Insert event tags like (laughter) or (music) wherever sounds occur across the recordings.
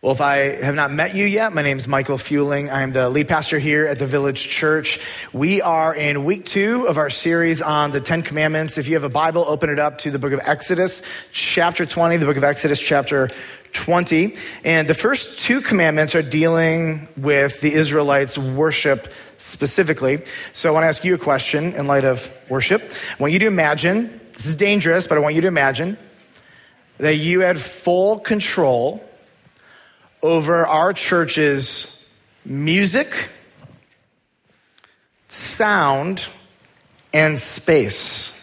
Well, if I have not met you yet, my name is Michael Fueling. I am the lead pastor here at the Village Church. We are in week two of our series on the Ten Commandments. If you have a Bible, open it up to the book of Exodus, chapter 20, the book of Exodus, chapter 20. And the first two commandments are dealing with the Israelites' worship specifically. So I want to ask you a question in light of worship. I want you to imagine, this is dangerous, but I want you to imagine that you had full control over our church's music, sound, and space.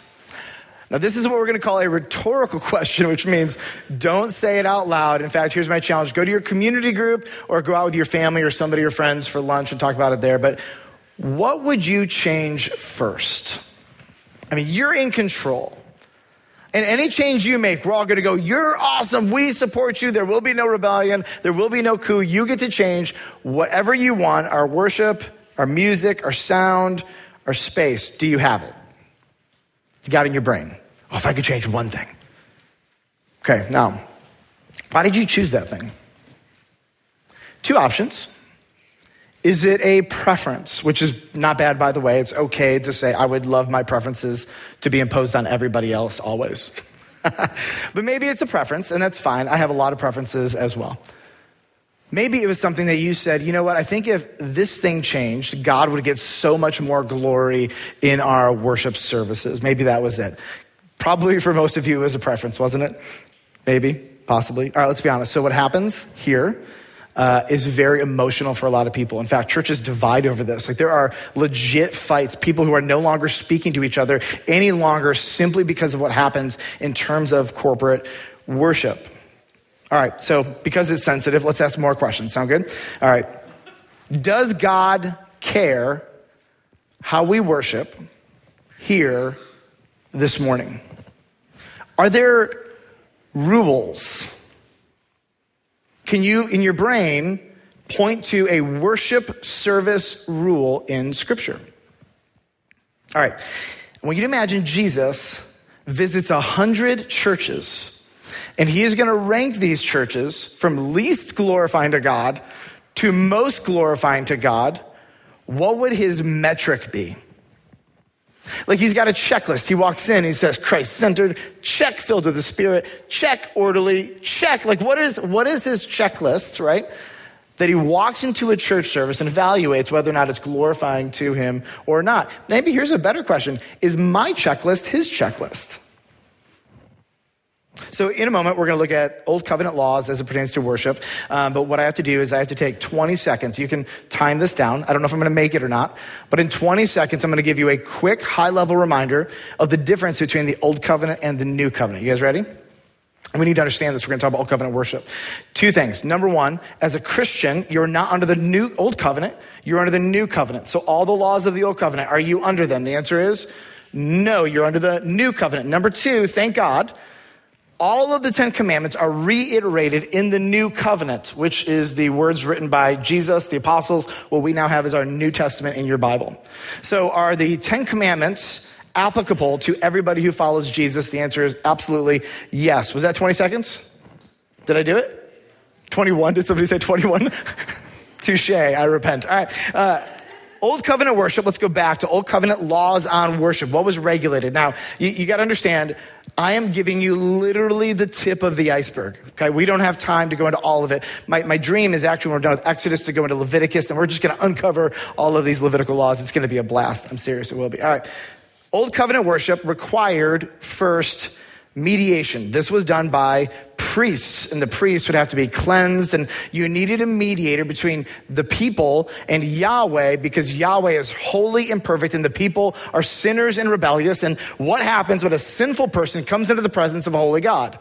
Now, this is what we're going to call a rhetorical (laughs) question, which means don't say it out loud. In fact, here's my challenge go to your community group or go out with your family or somebody, your friends for lunch and talk about it there. But what would you change first? I mean, you're in control. And any change you make, we're all going to go, You're awesome. We support you. There will be no rebellion. There will be no coup. You get to change whatever you want our worship, our music, our sound, our space. Do you have it? You got it in your brain. Oh, if I could change one thing. Okay, now, why did you choose that thing? Two options. Is it a preference, which is not bad, by the way? It's okay to say, I would love my preferences to be imposed on everybody else always. (laughs) but maybe it's a preference, and that's fine. I have a lot of preferences as well. Maybe it was something that you said, you know what, I think if this thing changed, God would get so much more glory in our worship services. Maybe that was it. Probably for most of you, it was a preference, wasn't it? Maybe, possibly. All right, let's be honest. So, what happens here uh, is very emotional for a lot of people. In fact, churches divide over this. Like there are legit fights, people who are no longer speaking to each other any longer simply because of what happens in terms of corporate worship. All right, so because it's sensitive, let's ask more questions. Sound good? All right. Does God care how we worship here this morning? Are there rules? Can you, in your brain, point to a worship service rule in Scripture? All right. I want you to imagine Jesus visits a hundred churches, and he is going to rank these churches from least glorifying to God to most glorifying to God. What would his metric be? Like he's got a checklist. He walks in, he says, Christ centered, check filled with the Spirit, check orderly, check. Like what is, what is his checklist, right? That he walks into a church service and evaluates whether or not it's glorifying to him or not. Maybe here's a better question Is my checklist his checklist? So, in a moment, we're going to look at Old Covenant laws as it pertains to worship. Um, but what I have to do is I have to take 20 seconds. You can time this down. I don't know if I'm going to make it or not. But in 20 seconds, I'm going to give you a quick, high level reminder of the difference between the Old Covenant and the New Covenant. You guys ready? And we need to understand this. We're going to talk about Old Covenant worship. Two things. Number one, as a Christian, you're not under the new Old Covenant, you're under the New Covenant. So, all the laws of the Old Covenant, are you under them? The answer is no, you're under the New Covenant. Number two, thank God all of the Ten Commandments are reiterated in the New Covenant, which is the words written by Jesus, the apostles, what we now have is our New Testament in your Bible. So, are the Ten Commandments applicable to everybody who follows Jesus? The answer is absolutely yes. Was that 20 seconds? Did I do it? 21? Did somebody say 21? (laughs) Touche, I repent. All right. Uh, Old covenant worship, let's go back to old covenant laws on worship. What was regulated? Now, you, you got to understand, I am giving you literally the tip of the iceberg. Okay. We don't have time to go into all of it. My, my dream is actually when we're done with Exodus to go into Leviticus and we're just going to uncover all of these Levitical laws. It's going to be a blast. I'm serious. It will be. All right. Old covenant worship required first mediation. This was done by priests, and the priests would have to be cleansed, and you needed a mediator between the people and Yahweh because Yahweh is holy and perfect, and the people are sinners and rebellious. And what happens when a sinful person comes into the presence of a holy God?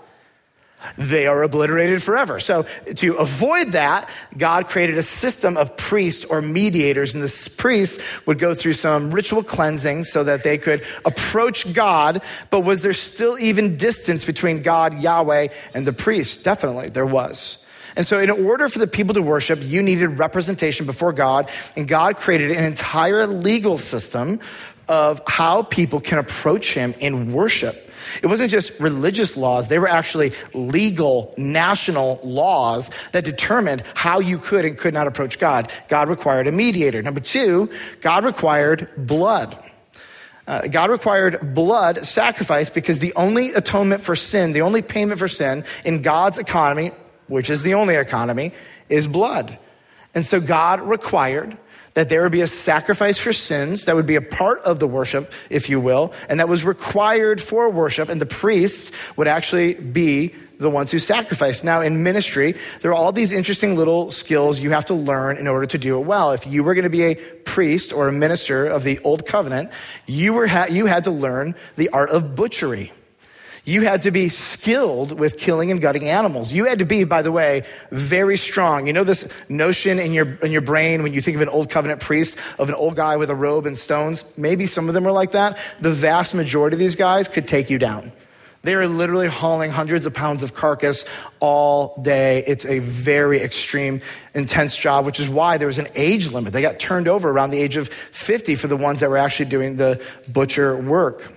They are obliterated forever. So, to avoid that, God created a system of priests or mediators, and the priests would go through some ritual cleansing so that they could approach God. But was there still even distance between God, Yahweh, and the priests? Definitely, there was. And so, in order for the people to worship, you needed representation before God, and God created an entire legal system of how people can approach Him in worship. It wasn't just religious laws, they were actually legal national laws that determined how you could and could not approach God. God required a mediator. Number two, God required blood. Uh, God required blood sacrifice because the only atonement for sin, the only payment for sin in God's economy, which is the only economy, is blood. And so God required that there would be a sacrifice for sins that would be a part of the worship, if you will, and that was required for worship, and the priests would actually be the ones who sacrifice. Now, in ministry, there are all these interesting little skills you have to learn in order to do it well. If you were going to be a priest or a minister of the old covenant, you, were ha- you had to learn the art of butchery. You had to be skilled with killing and gutting animals. You had to be, by the way, very strong. You know this notion in your, in your brain when you think of an old covenant priest, of an old guy with a robe and stones? Maybe some of them are like that. The vast majority of these guys could take you down. They are literally hauling hundreds of pounds of carcass all day. It's a very extreme, intense job, which is why there was an age limit. They got turned over around the age of 50 for the ones that were actually doing the butcher work.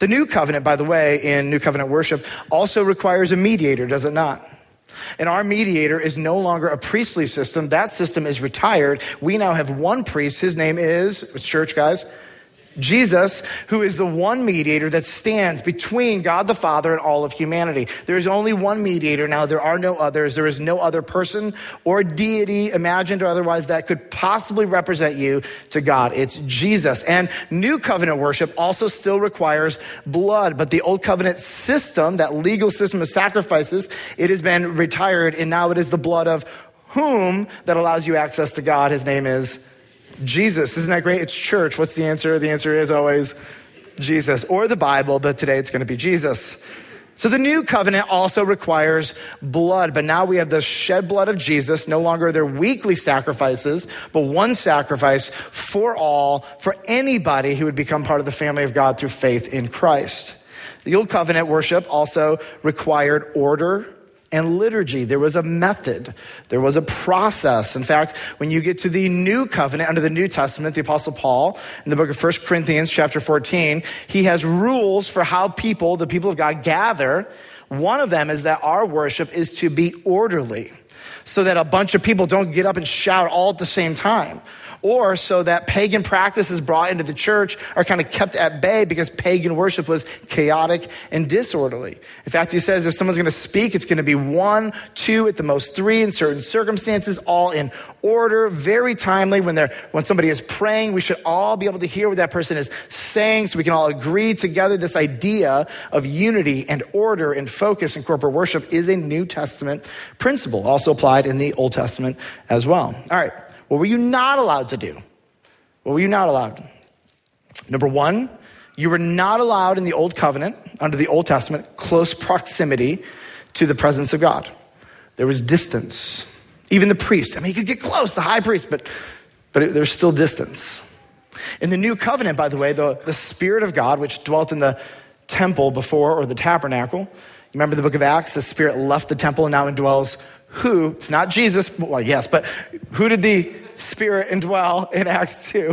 The new covenant, by the way, in new covenant worship also requires a mediator, does it not? And our mediator is no longer a priestly system. That system is retired. We now have one priest. His name is, church guys, Jesus, who is the one mediator that stands between God the Father and all of humanity. There is only one mediator now. There are no others. There is no other person or deity, imagined or otherwise, that could possibly represent you to God. It's Jesus. And new covenant worship also still requires blood, but the old covenant system, that legal system of sacrifices, it has been retired, and now it is the blood of whom that allows you access to God. His name is Jesus. Isn't that great? It's church. What's the answer? The answer is always Jesus or the Bible, but today it's going to be Jesus. So the new covenant also requires blood, but now we have the shed blood of Jesus. No longer their weekly sacrifices, but one sacrifice for all, for anybody who would become part of the family of God through faith in Christ. The old covenant worship also required order and liturgy. There was a method, there was a process. In fact, when you get to the new covenant under the New Testament, the Apostle Paul, in the book of 1 Corinthians, chapter 14, he has rules for how people, the people of God, gather. One of them is that our worship is to be orderly so that a bunch of people don't get up and shout all at the same time or so that pagan practices brought into the church are kind of kept at bay because pagan worship was chaotic and disorderly. In fact, he says if someone's going to speak, it's going to be one, two, at the most three in certain circumstances, all in order, very timely. When they're, when somebody is praying, we should all be able to hear what that person is saying so we can all agree together. This idea of unity and order and focus in corporate worship is a New Testament principle, also applied in the Old Testament as well. All right. What were you not allowed to do? What were you not allowed? Number one, you were not allowed in the Old Covenant, under the Old Testament, close proximity to the presence of God. There was distance. Even the priest, I mean, you could get close, the high priest, but, but there's still distance. In the New Covenant, by the way, the, the Spirit of God, which dwelt in the temple before or the tabernacle, remember the book of Acts? The Spirit left the temple and now indwells who? It's not Jesus, well, yes, but who did the Spirit indwell in Acts 2?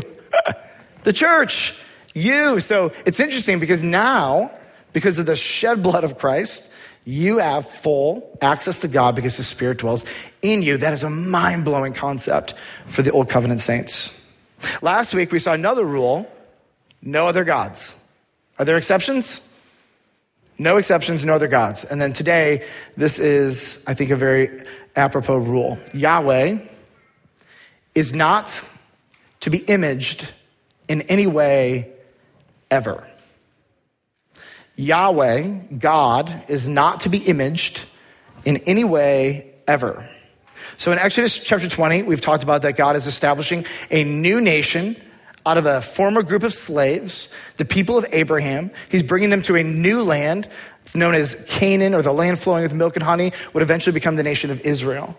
(laughs) the church, you. So it's interesting because now, because of the shed blood of Christ, you have full access to God because the Spirit dwells in you. That is a mind blowing concept for the Old Covenant saints. Last week, we saw another rule no other gods. Are there exceptions? No exceptions, no other gods. And then today, this is, I think, a very apropos rule. Yahweh is not to be imaged in any way ever. Yahweh, God, is not to be imaged in any way ever. So in Exodus chapter 20, we've talked about that God is establishing a new nation out of a former group of slaves, the people of Abraham. He's bringing them to a new land. It's known as Canaan, or the land flowing with milk and honey, would eventually become the nation of Israel.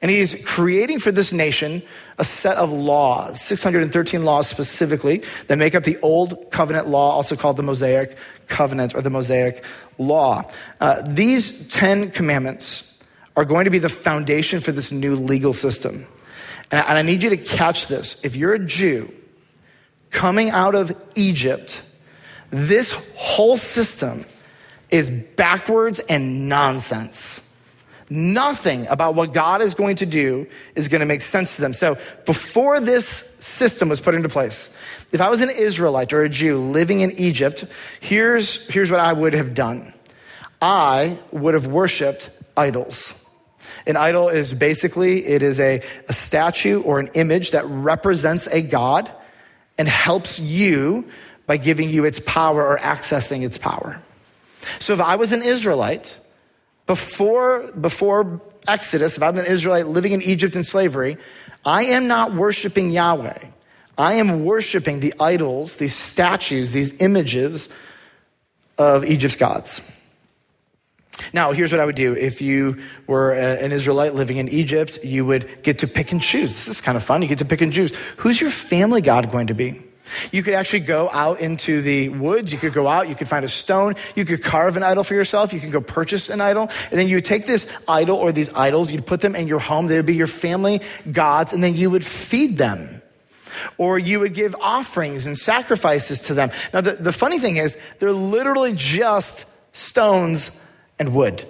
And he's creating for this nation a set of laws, 613 laws specifically, that make up the Old Covenant law, also called the Mosaic Covenant or the Mosaic Law. Uh, these 10 commandments are going to be the foundation for this new legal system. And I, and I need you to catch this. If you're a Jew coming out of Egypt, This whole system is backwards and nonsense. Nothing about what God is going to do is going to make sense to them. So before this system was put into place, if I was an Israelite or a Jew living in Egypt, here's, here's what I would have done I would have worshiped idols. An idol is basically it is a, a statue or an image that represents a god and helps you by giving you its power or accessing its power. So if I was an Israelite before, before Exodus, if I'm an Israelite living in Egypt in slavery, I am not worshiping Yahweh. I am worshiping the idols, these statues, these images of Egypt's gods. Now, here's what I would do. If you were an Israelite living in Egypt, you would get to pick and choose. This is kind of fun. You get to pick and choose. Who's your family God going to be? You could actually go out into the woods. You could go out. You could find a stone. You could carve an idol for yourself. You could go purchase an idol. And then you would take this idol or these idols, you'd put them in your home. They would be your family gods, and then you would feed them. Or you would give offerings and sacrifices to them. Now, the, the funny thing is, they're literally just stones and wood.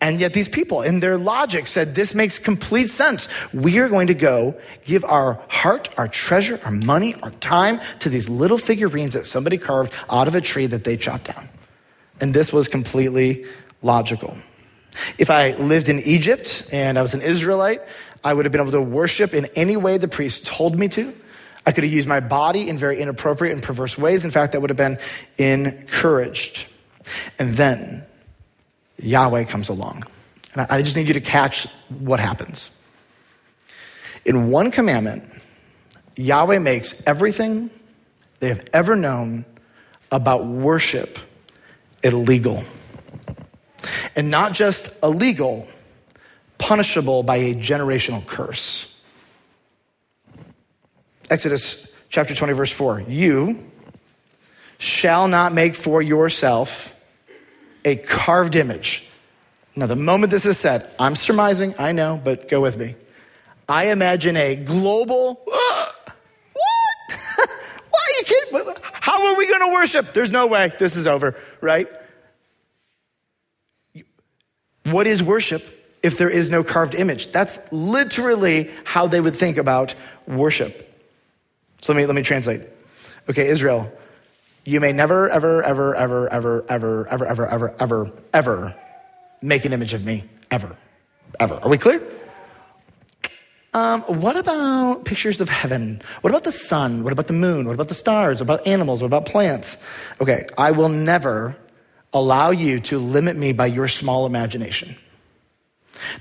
And yet, these people, in their logic, said, This makes complete sense. We are going to go give our heart, our treasure, our money, our time to these little figurines that somebody carved out of a tree that they chopped down. And this was completely logical. If I lived in Egypt and I was an Israelite, I would have been able to worship in any way the priest told me to. I could have used my body in very inappropriate and perverse ways. In fact, that would have been encouraged. And then Yahweh comes along. And I just need you to catch what happens. In one commandment, Yahweh makes everything they have ever known about worship illegal. And not just illegal, punishable by a generational curse. Exodus chapter 20, verse 4 You shall not make for yourself a carved image. Now, the moment this is said, I'm surmising, I know, but go with me. I imagine a global, uh, (gasps) what? (laughs) Why are you kidding? How are we going to worship? There's no way. This is over, right? What is worship if there is no carved image? That's literally how they would think about worship. So let me, let me translate. Okay, Israel, you may never, ever, ever, ever, ever, ever, ever, ever, ever, ever, ever make an image of me. Ever. Ever. Are we clear? Um, what about pictures of heaven? What about the sun? What about the moon? What about the stars? What about animals? What about plants? Okay, I will never allow you to limit me by your small imagination.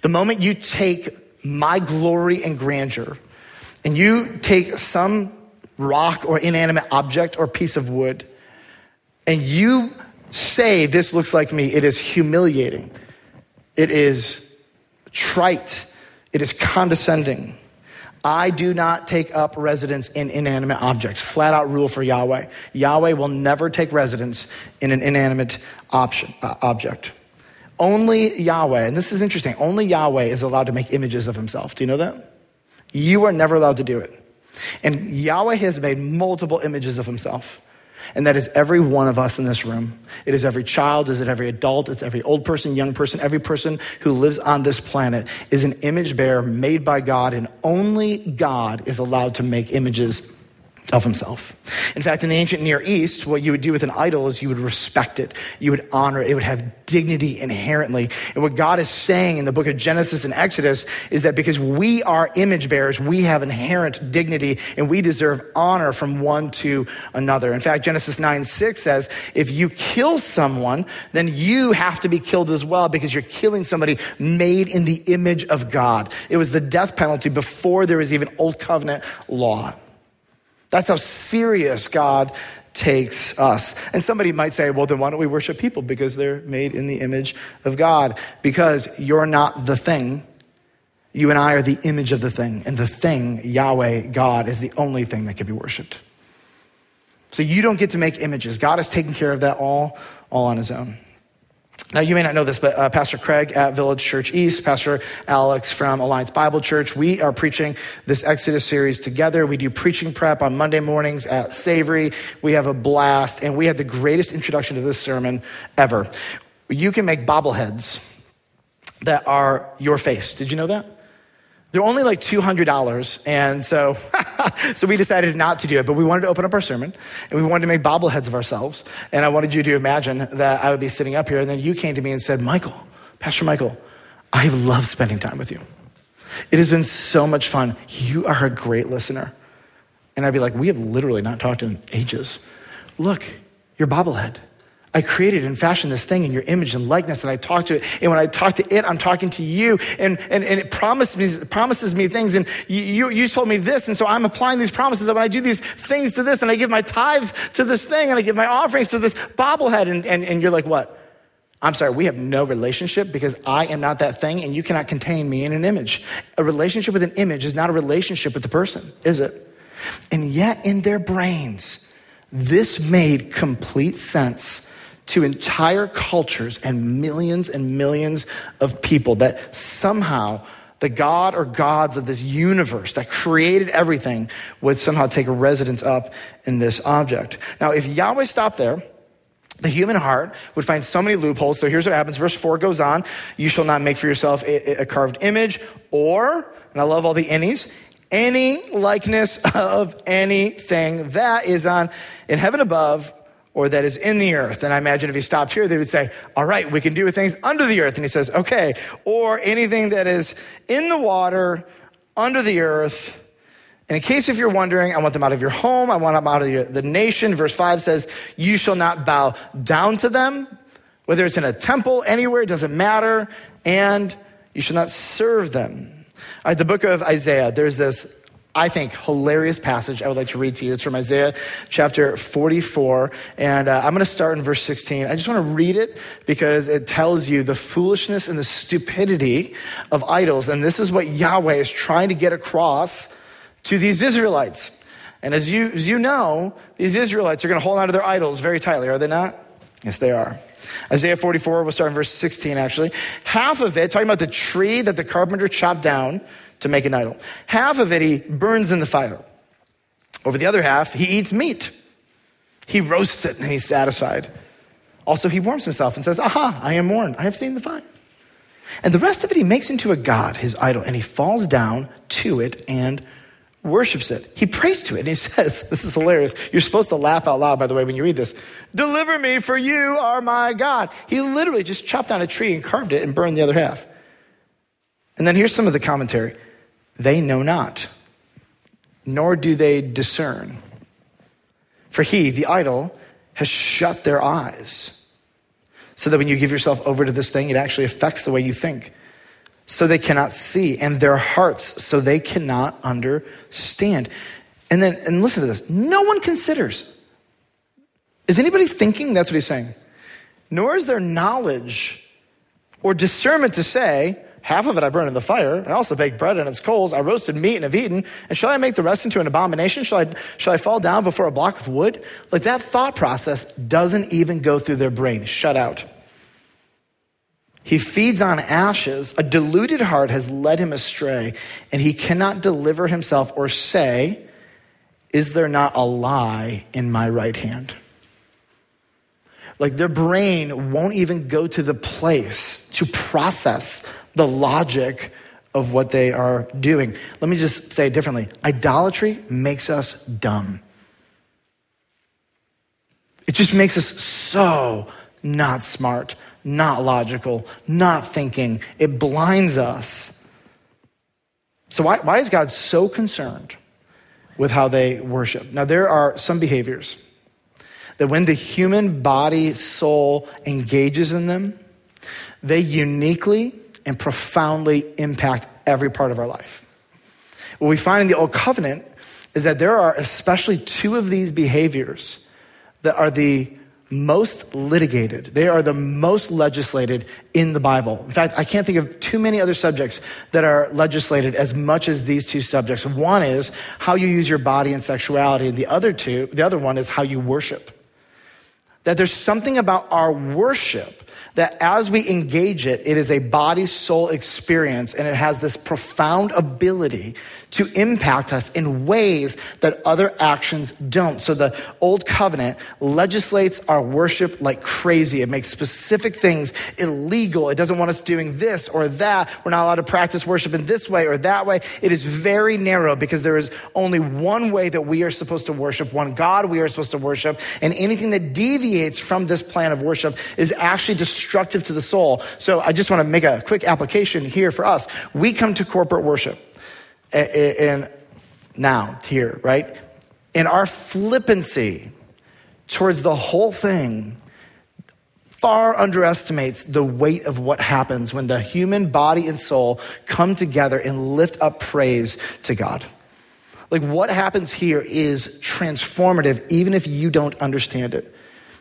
The moment you take my glory and grandeur and you take some rock or inanimate object or piece of wood and you say, This looks like me, it is humiliating. It is trite. It is condescending. I do not take up residence in inanimate objects. Flat out rule for Yahweh. Yahweh will never take residence in an inanimate option, uh, object. Only Yahweh, and this is interesting, only Yahweh is allowed to make images of himself. Do you know that? You are never allowed to do it. And Yahweh has made multiple images of himself. And that is every one of us in this room. It is every child, is it every adult, it's every old person, young person, every person who lives on this planet is an image bearer made by God, and only God is allowed to make images of himself. In fact, in the ancient Near East, what you would do with an idol is you would respect it, you would honor it, it would have dignity inherently. And what God is saying in the book of Genesis and Exodus is that because we are image bearers, we have inherent dignity and we deserve honor from one to another. In fact, Genesis 9 6 says, if you kill someone, then you have to be killed as well because you're killing somebody made in the image of God. It was the death penalty before there was even Old Covenant law. That's how serious God takes us. And somebody might say, well, then why don't we worship people? Because they're made in the image of God. Because you're not the thing. You and I are the image of the thing. And the thing, Yahweh, God, is the only thing that can be worshiped. So you don't get to make images. God has taken care of that all, all on his own. Now, you may not know this, but uh, Pastor Craig at Village Church East, Pastor Alex from Alliance Bible Church, we are preaching this Exodus series together. We do preaching prep on Monday mornings at Savory. We have a blast, and we had the greatest introduction to this sermon ever. You can make bobbleheads that are your face. Did you know that? They're only like $200. And so, (laughs) so we decided not to do it, but we wanted to open up our sermon and we wanted to make bobbleheads of ourselves. And I wanted you to imagine that I would be sitting up here and then you came to me and said, Michael, Pastor Michael, I love spending time with you. It has been so much fun. You are a great listener. And I'd be like, we have literally not talked in ages. Look, your bobblehead. I created and fashioned this thing in your image and likeness, and I talk to it. And when I talk to it, I'm talking to you, and, and, and it promises me, promises me things. And you, you told me this, and so I'm applying these promises. that when I do these things to this, and I give my tithes to this thing, and I give my offerings to this bobblehead, and, and, and you're like, what? I'm sorry, we have no relationship because I am not that thing, and you cannot contain me in an image. A relationship with an image is not a relationship with the person, is it? And yet, in their brains, this made complete sense to entire cultures and millions and millions of people that somehow the God or gods of this universe that created everything would somehow take a residence up in this object. Now, if Yahweh stopped there, the human heart would find so many loopholes. So here's what happens. Verse 4 goes on You shall not make for yourself a, a carved image, or, and I love all the any's, any likeness (laughs) of anything that is on in heaven above or that is in the earth. And I imagine if he stopped here, they would say, all right, we can do things under the earth. And he says, okay, or anything that is in the water, under the earth. And in case if you're wondering, I want them out of your home. I want them out of your, the nation. Verse five says, you shall not bow down to them, whether it's in a temple, anywhere, it doesn't matter. And you shall not serve them. All right, the book of Isaiah, there's this I think, hilarious passage I would like to read to you. It's from Isaiah chapter 44. And uh, I'm going to start in verse 16. I just want to read it because it tells you the foolishness and the stupidity of idols. And this is what Yahweh is trying to get across to these Israelites. And as you, as you know, these Israelites are going to hold on to their idols very tightly, are they not? Yes, they are. Isaiah 44, we'll start in verse 16 actually. Half of it, talking about the tree that the carpenter chopped down, to make an idol. Half of it he burns in the fire. Over the other half, he eats meat. He roasts it and he's satisfied. Also, he warms himself and says, Aha, I am warmed. I have seen the fire. And the rest of it he makes into a god, his idol, and he falls down to it and worships it. He prays to it and he (laughs) says, This is hilarious. You're supposed to laugh out loud, by the way, when you read this. Deliver me, for you are my God. He literally just chopped down a tree and carved it and burned the other half. And then here's some of the commentary they know not, nor do they discern. For he, the idol, has shut their eyes so that when you give yourself over to this thing, it actually affects the way you think. So they cannot see, and their hearts, so they cannot understand. And then, and listen to this no one considers. Is anybody thinking? That's what he's saying. Nor is there knowledge or discernment to say, Half of it I burn in the fire. I also bake bread in its coals. I roasted meat and have eaten. And shall I make the rest into an abomination? Shall I, shall I fall down before a block of wood? Like that thought process doesn't even go through their brain. Shut out. He feeds on ashes. A deluded heart has led him astray, and he cannot deliver himself or say, Is there not a lie in my right hand? Like their brain won't even go to the place to process the logic of what they are doing. Let me just say it differently idolatry makes us dumb. It just makes us so not smart, not logical, not thinking. It blinds us. So, why, why is God so concerned with how they worship? Now, there are some behaviors that when the human body, soul engages in them, they uniquely and profoundly impact every part of our life. What we find in the Old Covenant is that there are especially two of these behaviors that are the most litigated. They are the most legislated in the Bible. In fact, I can't think of too many other subjects that are legislated as much as these two subjects. One is how you use your body and sexuality, and the other two, the other one is how you worship. That there's something about our worship that as we engage it, it is a body soul experience and it has this profound ability to impact us in ways that other actions don't. So the old covenant legislates our worship like crazy. It makes specific things illegal. It doesn't want us doing this or that. We're not allowed to practice worship in this way or that way. It is very narrow because there is only one way that we are supposed to worship, one God we are supposed to worship, and anything that deviates from this plan of worship is actually destructive to the soul. So I just want to make a quick application here for us. We come to corporate worship and now here, right? And our flippancy towards the whole thing far underestimates the weight of what happens when the human body and soul come together and lift up praise to God. Like what happens here is transformative, even if you don't understand it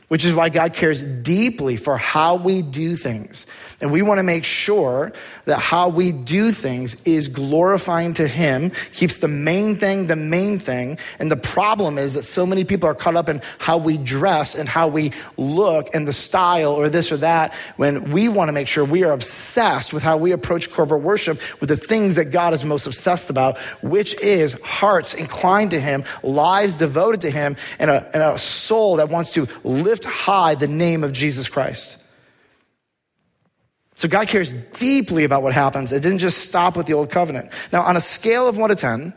which is why God cares deeply for how we do things. And we want to make sure that how we do things is glorifying to Him, keeps the main thing the main thing. And the problem is that so many people are caught up in how we dress and how we look and the style or this or that, when we want to make sure we are obsessed with how we approach corporate worship with the things that God is most obsessed about, which is hearts inclined to Him, lives devoted to Him, and a, and a soul that wants to live lift high the name of Jesus Christ. So God cares deeply about what happens. It didn't just stop with the old covenant. Now, on a scale of one to 10,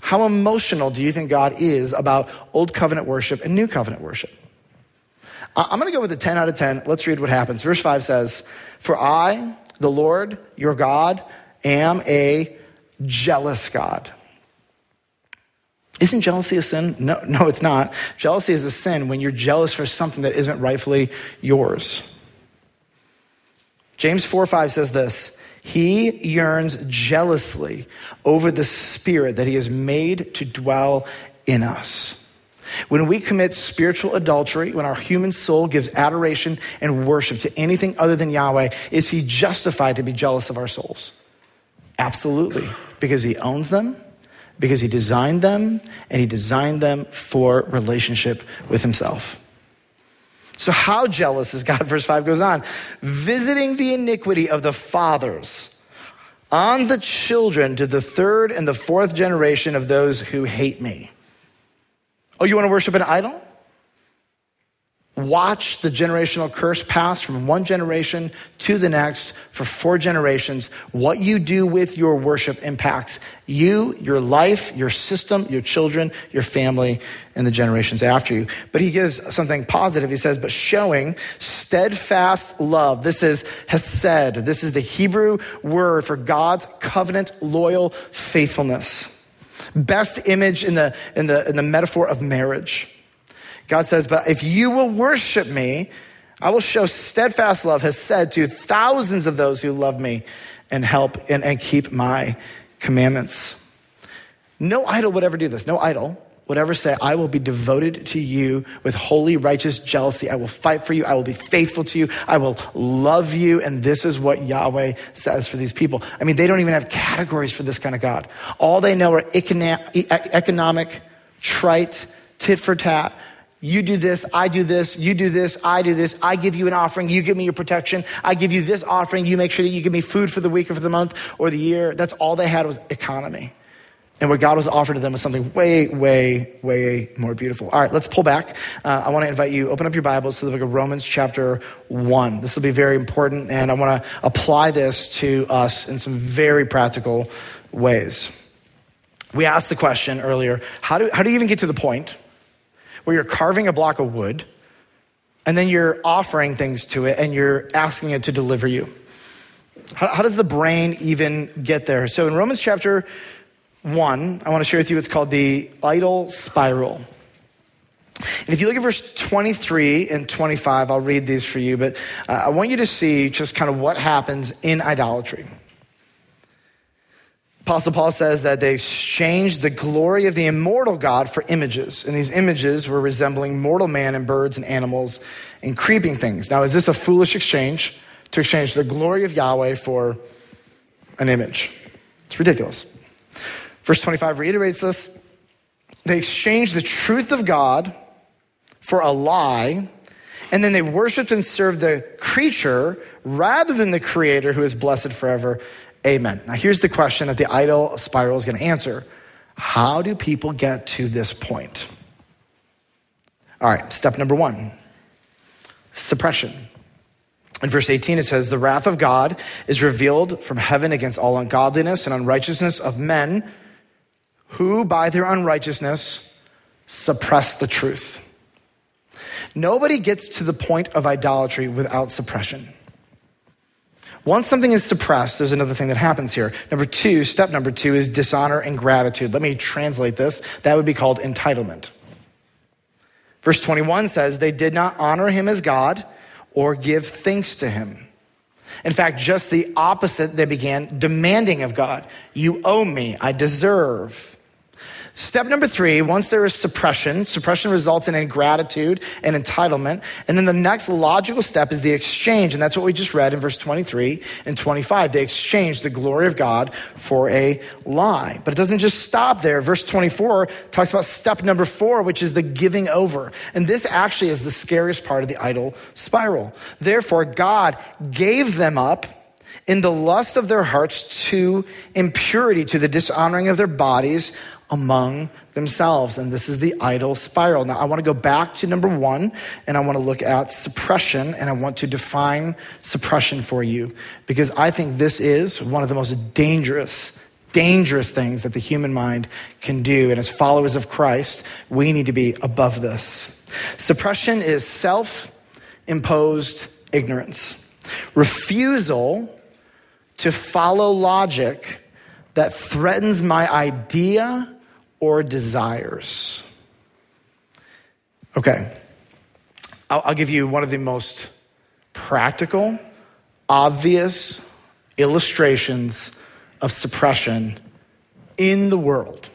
how emotional do you think God is about old covenant worship and new covenant worship? I'm going to go with a 10 out of 10. Let's read what happens. Verse 5 says, For I, the Lord, your God, am a jealous God. Isn't jealousy a sin? No, no, it's not. Jealousy is a sin when you're jealous for something that isn't rightfully yours. James 4 5 says this He yearns jealously over the spirit that he has made to dwell in us. When we commit spiritual adultery, when our human soul gives adoration and worship to anything other than Yahweh, is he justified to be jealous of our souls? Absolutely, because he owns them because he designed them and he designed them for relationship with himself. So, how jealous is God? (laughs) Verse 5 goes on visiting the iniquity of the fathers on the children to the third and the fourth generation of those who hate me. Oh, you want to worship an idol? Watch the generational curse pass from one generation to the next for four generations. What you do with your worship impacts you, your life, your system, your children, your family, and the generations after you. But he gives something positive. He says, but showing steadfast love. This is hesed. This is the Hebrew word for God's covenant loyal faithfulness. Best image in the, in the, in the metaphor of marriage. God says, But if you will worship me, I will show steadfast love, hesed to thousands of those who love me and help and, and keep my commandments. No idol would ever do this. No idol would ever say, I will be devoted to you with holy, righteous jealousy. I will fight for you. I will be faithful to you. I will love you. And this is what Yahweh says for these people. I mean, they don't even have categories for this kind of God. All they know are economic, trite, tit for tat, you do this, I do this, you do this, I do this. I give you an offering, you give me your protection. I give you this offering, you make sure that you give me food for the week or for the month or the year. That's all they had was economy. And what God was offering to them was something way, way, way more beautiful. All right, let's pull back. Uh, I want to invite you, open up your Bibles to the book of Romans, chapter 1. This will be very important, and I want to apply this to us in some very practical ways. We asked the question earlier how do, how do you even get to the point where you're carving a block of wood and then you're offering things to it and you're asking it to deliver you. How, how, does the brain even get there? So in Romans chapter 1, I want to share with you what's called the idol spiral. And if you look at verse 23 and 25, I'll read these for you, but uh, I want you to see just kind of what happens in idolatry. Apostle Paul says that they exchanged the glory of the immortal God for images. And these images were resembling mortal man and birds and animals and creeping things. Now, is this a foolish exchange to exchange the glory of Yahweh for an image? It's ridiculous. Verse 25 reiterates this. They exchanged the truth of God for a lie, and then they worshiped and served the creature rather than the creator who is blessed forever. Amen. Now, here's the question that the idol spiral is going to answer How do people get to this point? All right, step number one suppression. In verse 18, it says, The wrath of God is revealed from heaven against all ungodliness and unrighteousness of men who, by their unrighteousness, suppress the truth. Nobody gets to the point of idolatry without suppression. Once something is suppressed, there's another thing that happens here. Number two, step number two is dishonor and gratitude. Let me translate this. That would be called entitlement. Verse 21 says, They did not honor him as God or give thanks to him. In fact, just the opposite, they began demanding of God. You owe me, I deserve. Step number three, once there is suppression, suppression results in ingratitude and entitlement. And then the next logical step is the exchange. And that's what we just read in verse 23 and 25. They exchange the glory of God for a lie. But it doesn't just stop there. Verse 24 talks about step number four, which is the giving over. And this actually is the scariest part of the idol spiral. Therefore, God gave them up in the lust of their hearts to impurity, to the dishonoring of their bodies among themselves. And this is the idol spiral. Now, I want to go back to number one, and I want to look at suppression, and I want to define suppression for you, because I think this is one of the most dangerous, dangerous things that the human mind can do. And as followers of Christ, we need to be above this. Suppression is self imposed ignorance, refusal to follow logic that threatens my idea or desires. Okay, I'll, I'll give you one of the most practical, obvious illustrations of suppression in the world.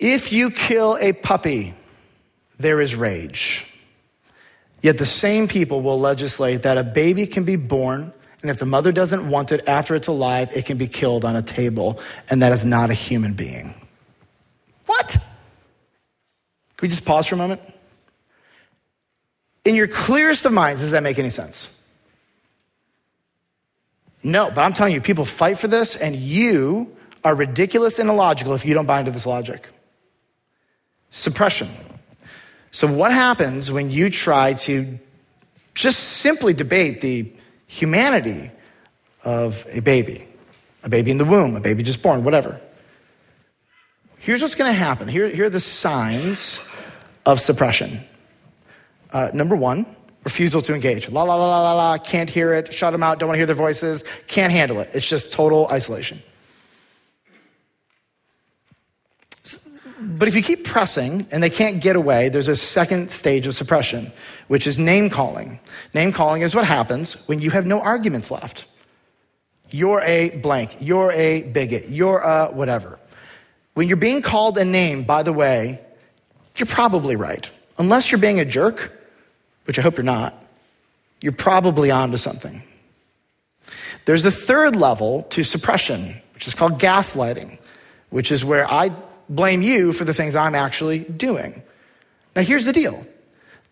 If you kill a puppy, there is rage. Yet the same people will legislate that a baby can be born and if the mother doesn't want it after it's alive, it can be killed on a table. And that is not a human being. What? Can we just pause for a moment? In your clearest of minds, does that make any sense? No, but I'm telling you, people fight for this, and you are ridiculous and illogical if you don't buy into this logic. Suppression. So, what happens when you try to just simply debate the humanity of a baby, a baby in the womb, a baby just born, whatever. Here's what's going to happen. Here, here are the signs of suppression. Uh, number one, refusal to engage. La, la, la, la, la, la, can't hear it, shut them out, don't want to hear their voices, can't handle it. It's just total isolation. But if you keep pressing and they can't get away, there's a second stage of suppression, which is name calling. Name calling is what happens when you have no arguments left. You're a blank. You're a bigot. You're a whatever. When you're being called a name, by the way, you're probably right. Unless you're being a jerk, which I hope you're not, you're probably onto something. There's a third level to suppression, which is called gaslighting, which is where I blame you for the things I'm actually doing. Now, here's the deal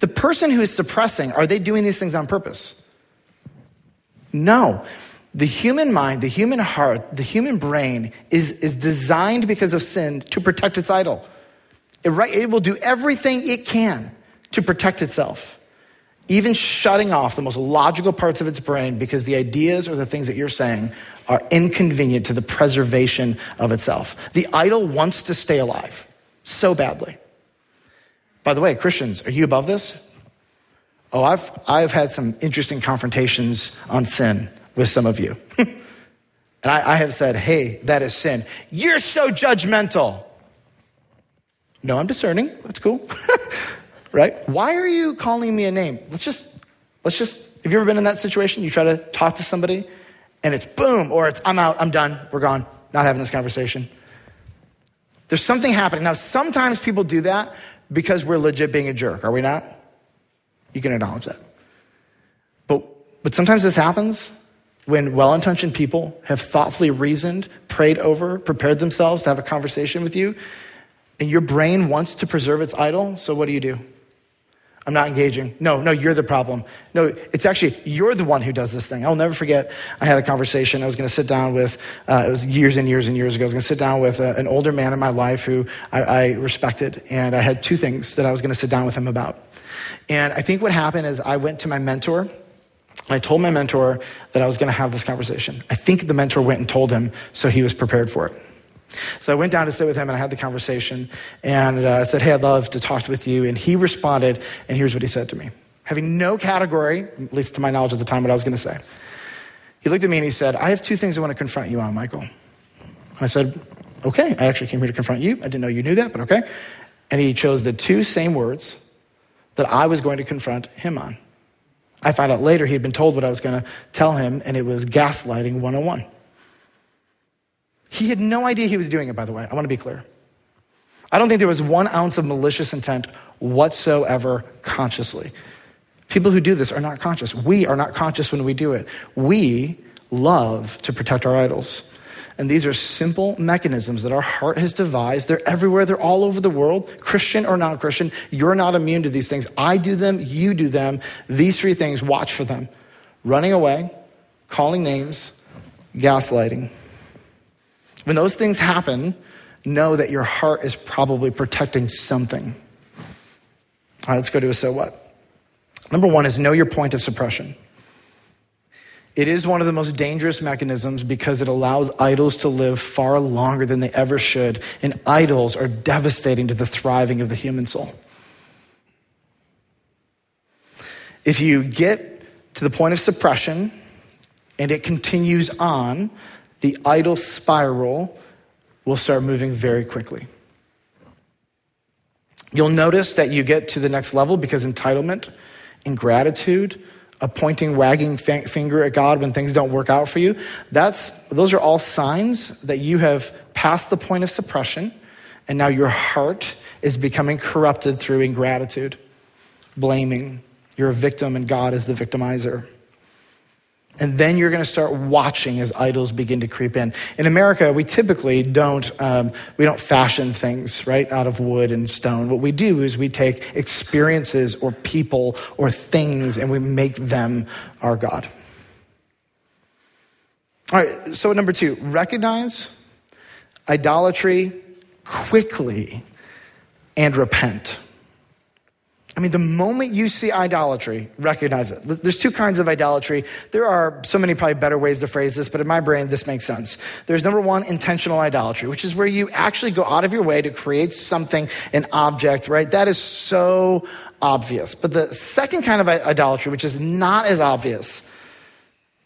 the person who is suppressing, are they doing these things on purpose? No. The human mind, the human heart, the human brain is, is designed because of sin to protect its idol. It, right, it will do everything it can to protect itself, even shutting off the most logical parts of its brain because the ideas or the things that you're saying are inconvenient to the preservation of itself. The idol wants to stay alive so badly. By the way, Christians, are you above this? Oh, I've, I've had some interesting confrontations on sin with some of you. (laughs) and I, I have said, hey, that is sin. You're so judgmental. No, I'm discerning. That's cool. (laughs) right? Why are you calling me a name? Let's just, let's just, have you ever been in that situation? You try to talk to somebody and it's boom, or it's I'm out, I'm done, we're gone, not having this conversation. There's something happening. Now, sometimes people do that because we're legit being a jerk, are we not? You can acknowledge that. But, but sometimes this happens when well intentioned people have thoughtfully reasoned, prayed over, prepared themselves to have a conversation with you, and your brain wants to preserve its idol, so what do you do? I'm not engaging. No, no, you're the problem. No, it's actually, you're the one who does this thing. I'll never forget, I had a conversation. I was going to sit down with, uh, it was years and years and years ago. I was going to sit down with a, uh, an older man in my life who I, I respected. And I had two things that I was going to sit down with him about. And I think what happened is I went to my mentor. I told my mentor that I was going to have this conversation. I think the mentor went and told him, so he was prepared for it. So I went down to sit with him and I had the conversation and uh, I said, Hey, I'd love to talk with you. And he responded, and here's what he said to me. Having no category, at least to my knowledge at the time, what I was going to say. He looked at me and he said, I have two things I want to confront you on, Michael. I said, Okay, I actually came here to confront you. I didn't know you knew that, but okay. And he chose the two same words that I was going to confront him on. I found out later he'd been told what I was going to tell him, and it was gaslighting 101. He had no idea he was doing it, by the way. I want to be clear. I don't think there was one ounce of malicious intent whatsoever consciously. People who do this are not conscious. We are not conscious when we do it. We love to protect our idols. And these are simple mechanisms that our heart has devised. They're everywhere, they're all over the world, Christian or non Christian. You're not immune to these things. I do them, you do them. These three things, watch for them running away, calling names, gaslighting. When those things happen, know that your heart is probably protecting something. All right, let's go to a so what. Number one is know your point of suppression. It is one of the most dangerous mechanisms because it allows idols to live far longer than they ever should, and idols are devastating to the thriving of the human soul. If you get to the point of suppression and it continues on, the idol spiral will start moving very quickly. You'll notice that you get to the next level because entitlement, ingratitude, a pointing, wagging finger at God when things don't work out for you, that's, those are all signs that you have passed the point of suppression and now your heart is becoming corrupted through ingratitude, blaming. You're a victim and God is the victimizer. And then you're going to start watching as idols begin to creep in. In America, we typically don't, um, we don't fashion things, right, out of wood and stone. What we do is we take experiences or people or things and we make them our God. All right, so number two, recognize idolatry quickly and repent. I mean, the moment you see idolatry, recognize it. There's two kinds of idolatry. There are so many probably better ways to phrase this, but in my brain, this makes sense. There's number one, intentional idolatry, which is where you actually go out of your way to create something, an object, right? That is so obvious. But the second kind of idolatry, which is not as obvious,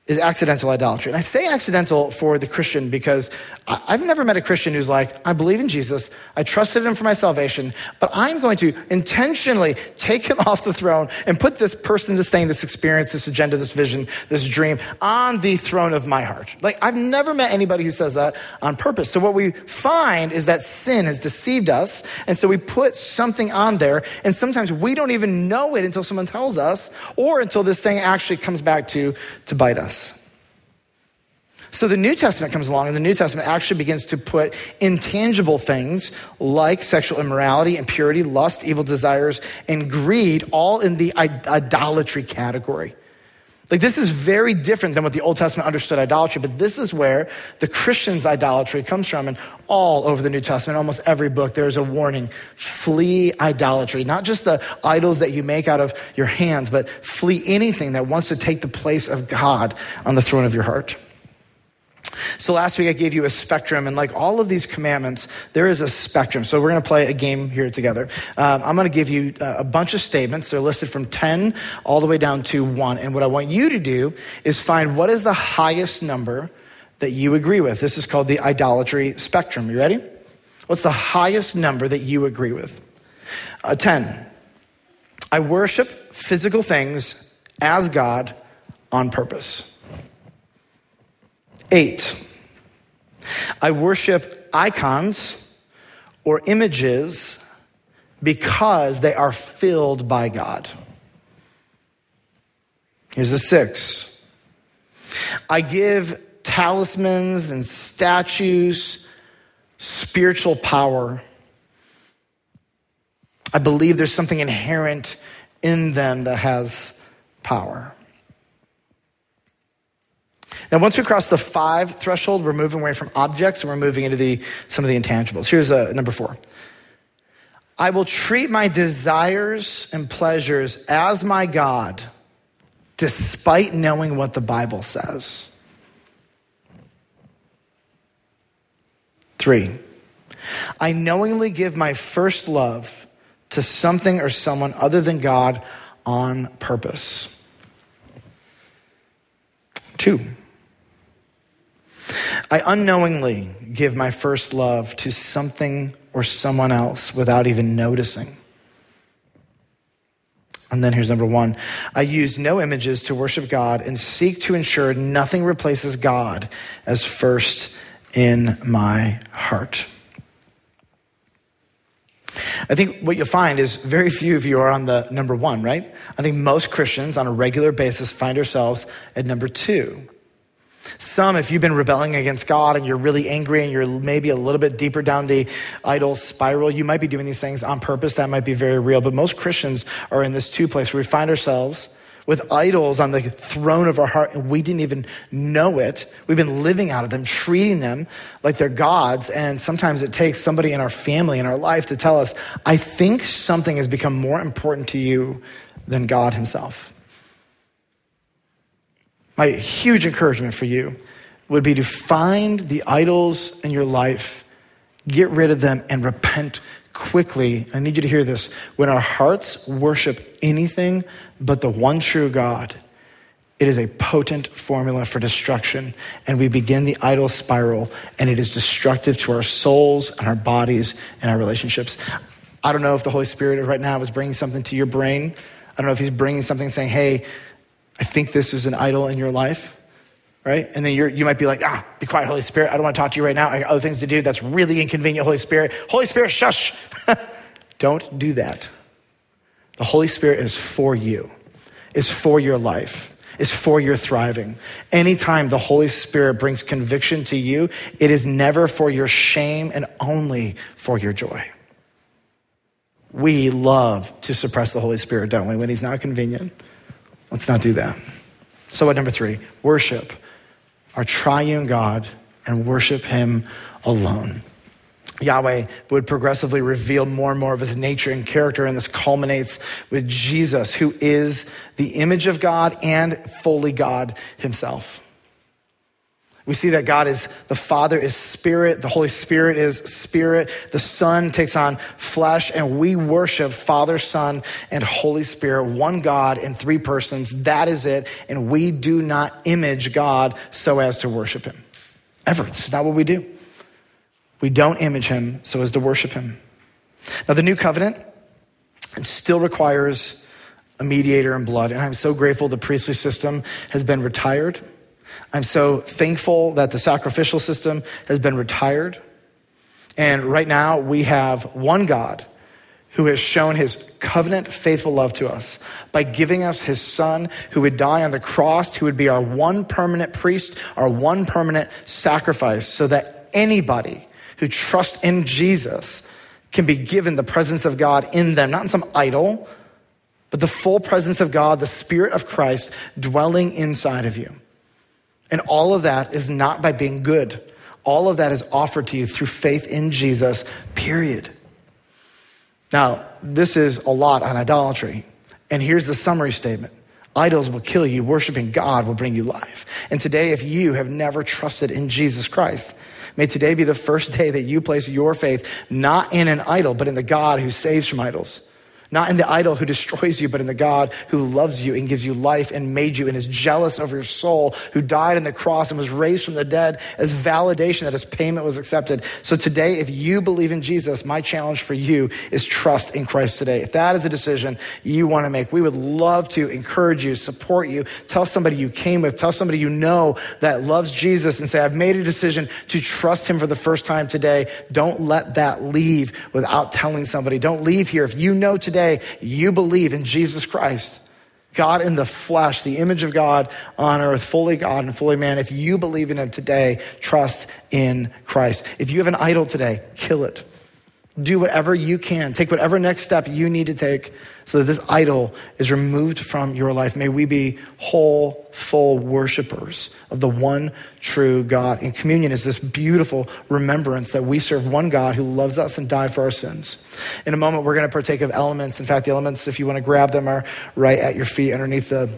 is accidental idolatry. And I say accidental for the Christian because I've never met a Christian who's like, I believe in Jesus, I trusted him for my salvation, but I'm going to intentionally take him (laughs) off the throne and put this person, this thing, this experience, this agenda, this vision, this dream on the throne of my heart. Like, I've never met anybody who says that on purpose. So what we find is that sin has deceived us, and so we put something on there, and sometimes we don't even know it until someone tells us, or until this thing actually comes back to, to bite us. So the New Testament comes along, and the New Testament actually begins to put intangible things like sexual immorality, impurity, lust, evil desires, and greed all in the idolatry category. Like, this is very different than what the Old Testament understood idolatry, but this is where the Christian's idolatry comes from. And all over the New Testament, almost every book, there's a warning flee idolatry. Not just the idols that you make out of your hands, but flee anything that wants to take the place of God on the throne of your heart. So last week I gave you a spectrum, and like all of these commandments, there is a spectrum. So we're going to play a game here together. Um, I'm going to give you uh, a bunch of statements. They're listed from 10 all the way down to 1. And what I want you to do is find what is the highest number that you agree with. This is called the idolatry spectrum. You ready? What's the highest number that you agree with? Uh, 10. I worship physical things as God on purpose. Eight, I worship icons or images because they are filled by God. Here's a six. I give talismans and statues spiritual power. I believe there's something inherent in them that has power. Now, once we cross the five threshold, we're moving away from objects and we're moving into the, some of the intangibles. Here's uh, number four I will treat my desires and pleasures as my God, despite knowing what the Bible says. Three, I knowingly give my first love to something or someone other than God on purpose. Two, I unknowingly give my first love to something or someone else without even noticing. And then here's number one I use no images to worship God and seek to ensure nothing replaces God as first in my heart. I think what you'll find is very few of you are on the number one, right? I think most Christians on a regular basis find ourselves at number two. Some, if you've been rebelling against God and you're really angry and you're maybe a little bit deeper down the idol spiral, you might be doing these things on purpose. That might be very real. But most Christians are in this two place where we find ourselves with idols on the throne of our heart and we didn't even know it. We've been living out of them, treating them like they're gods. And sometimes it takes somebody in our family, in our life to tell us, I think something has become more important to you than God Himself. My huge encouragement for you would be to find the idols in your life, get rid of them, and repent quickly. I need you to hear this. When our hearts worship anything but the one true God, it is a potent formula for destruction. And we begin the idol spiral, and it is destructive to our souls and our bodies and our relationships. I don't know if the Holy Spirit right now is bringing something to your brain. I don't know if He's bringing something saying, hey, I think this is an idol in your life, right? And then you might be like, ah, be quiet, Holy Spirit. I don't want to talk to you right now. I got other things to do. That's really inconvenient, Holy Spirit. Holy Spirit, shush. (laughs) don't do that. The Holy Spirit is for you, is for your life, is for your thriving. Anytime the Holy Spirit brings conviction to you, it is never for your shame and only for your joy. We love to suppress the Holy Spirit, don't we, when he's not convenient? Let's not do that. So, what number three? Worship our triune God and worship him alone. Yahweh would progressively reveal more and more of his nature and character, and this culminates with Jesus, who is the image of God and fully God himself. We see that God is, the Father is spirit, the Holy Spirit is spirit, the Son takes on flesh, and we worship Father, Son, and Holy Spirit, one God in three persons. That is it. And we do not image God so as to worship Him. Ever. This is not what we do. We don't image Him so as to worship Him. Now, the new covenant still requires a mediator and blood, and I'm so grateful the priestly system has been retired. I'm so thankful that the sacrificial system has been retired. And right now we have one God who has shown his covenant faithful love to us by giving us his son who would die on the cross, who would be our one permanent priest, our one permanent sacrifice, so that anybody who trusts in Jesus can be given the presence of God in them, not in some idol, but the full presence of God, the Spirit of Christ dwelling inside of you. And all of that is not by being good. All of that is offered to you through faith in Jesus, period. Now, this is a lot on idolatry. And here's the summary statement Idols will kill you, worshiping God will bring you life. And today, if you have never trusted in Jesus Christ, may today be the first (laughs) day that you place your faith not in an idol, but in the God who saves from idols. Not in the idol who destroys you, but in the God who loves you and gives you life and made you and is jealous of your soul, who died on the cross and was raised from the dead as validation that his payment was accepted. So today, if you believe in Jesus, my challenge for you is trust in Christ today. If that is a decision you want to make, we would love to encourage you, support you, tell somebody you came with, tell somebody you know that loves Jesus and say, I've made a decision to trust him for the first time today. Don't let that leave without telling somebody. Don't leave here. If you know today, you believe in Jesus Christ, God in the flesh, the image of God on earth, fully God and fully man, if you believe in him today, trust in Christ. If you have an idol today, kill it. Do whatever you can. Take whatever next step you need to take so that this idol is removed from your life. May we be whole, full worshipers of the one true God. And communion is this beautiful remembrance that we serve one God who loves us and died for our sins. In a moment, we're going to partake of elements. In fact, the elements, if you want to grab them, are right at your feet underneath the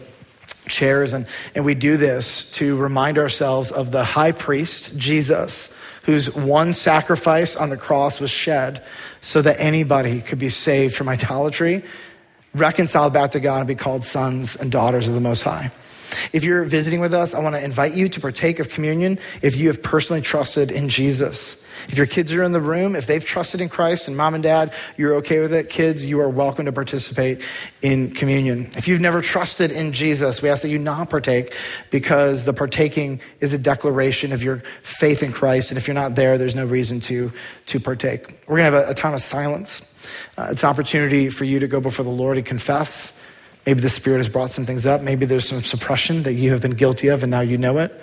chairs. And, and we do this to remind ourselves of the high priest, Jesus whose one sacrifice on the cross was shed so that anybody could be saved from idolatry, reconciled back to God, and be called sons and daughters of the Most High. If you're visiting with us, I want to invite you to partake of communion if you have personally trusted in Jesus. If your kids are in the room, if they've trusted in Christ and mom and dad, you're okay with it, kids, you are welcome to participate in communion. If you've never trusted in Jesus, we ask that you not partake because the partaking is a declaration of your faith in Christ. And if you're not there, there's no reason to, to partake. We're going to have a, a time of silence. Uh, it's an opportunity for you to go before the Lord and confess. Maybe the Spirit has brought some things up. Maybe there's some suppression that you have been guilty of and now you know it.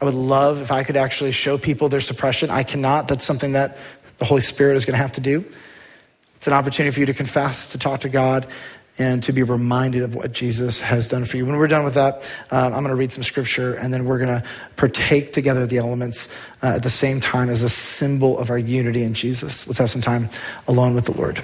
I would love if I could actually show people their suppression. I cannot. That's something that the Holy Spirit is going to have to do. It's an opportunity for you to confess, to talk to God, and to be reminded of what Jesus has done for you. When we're done with that, um, I'm going to read some scripture, and then we're going to partake together the elements uh, at the same time as a symbol of our unity in Jesus. Let's have some time alone with the Lord.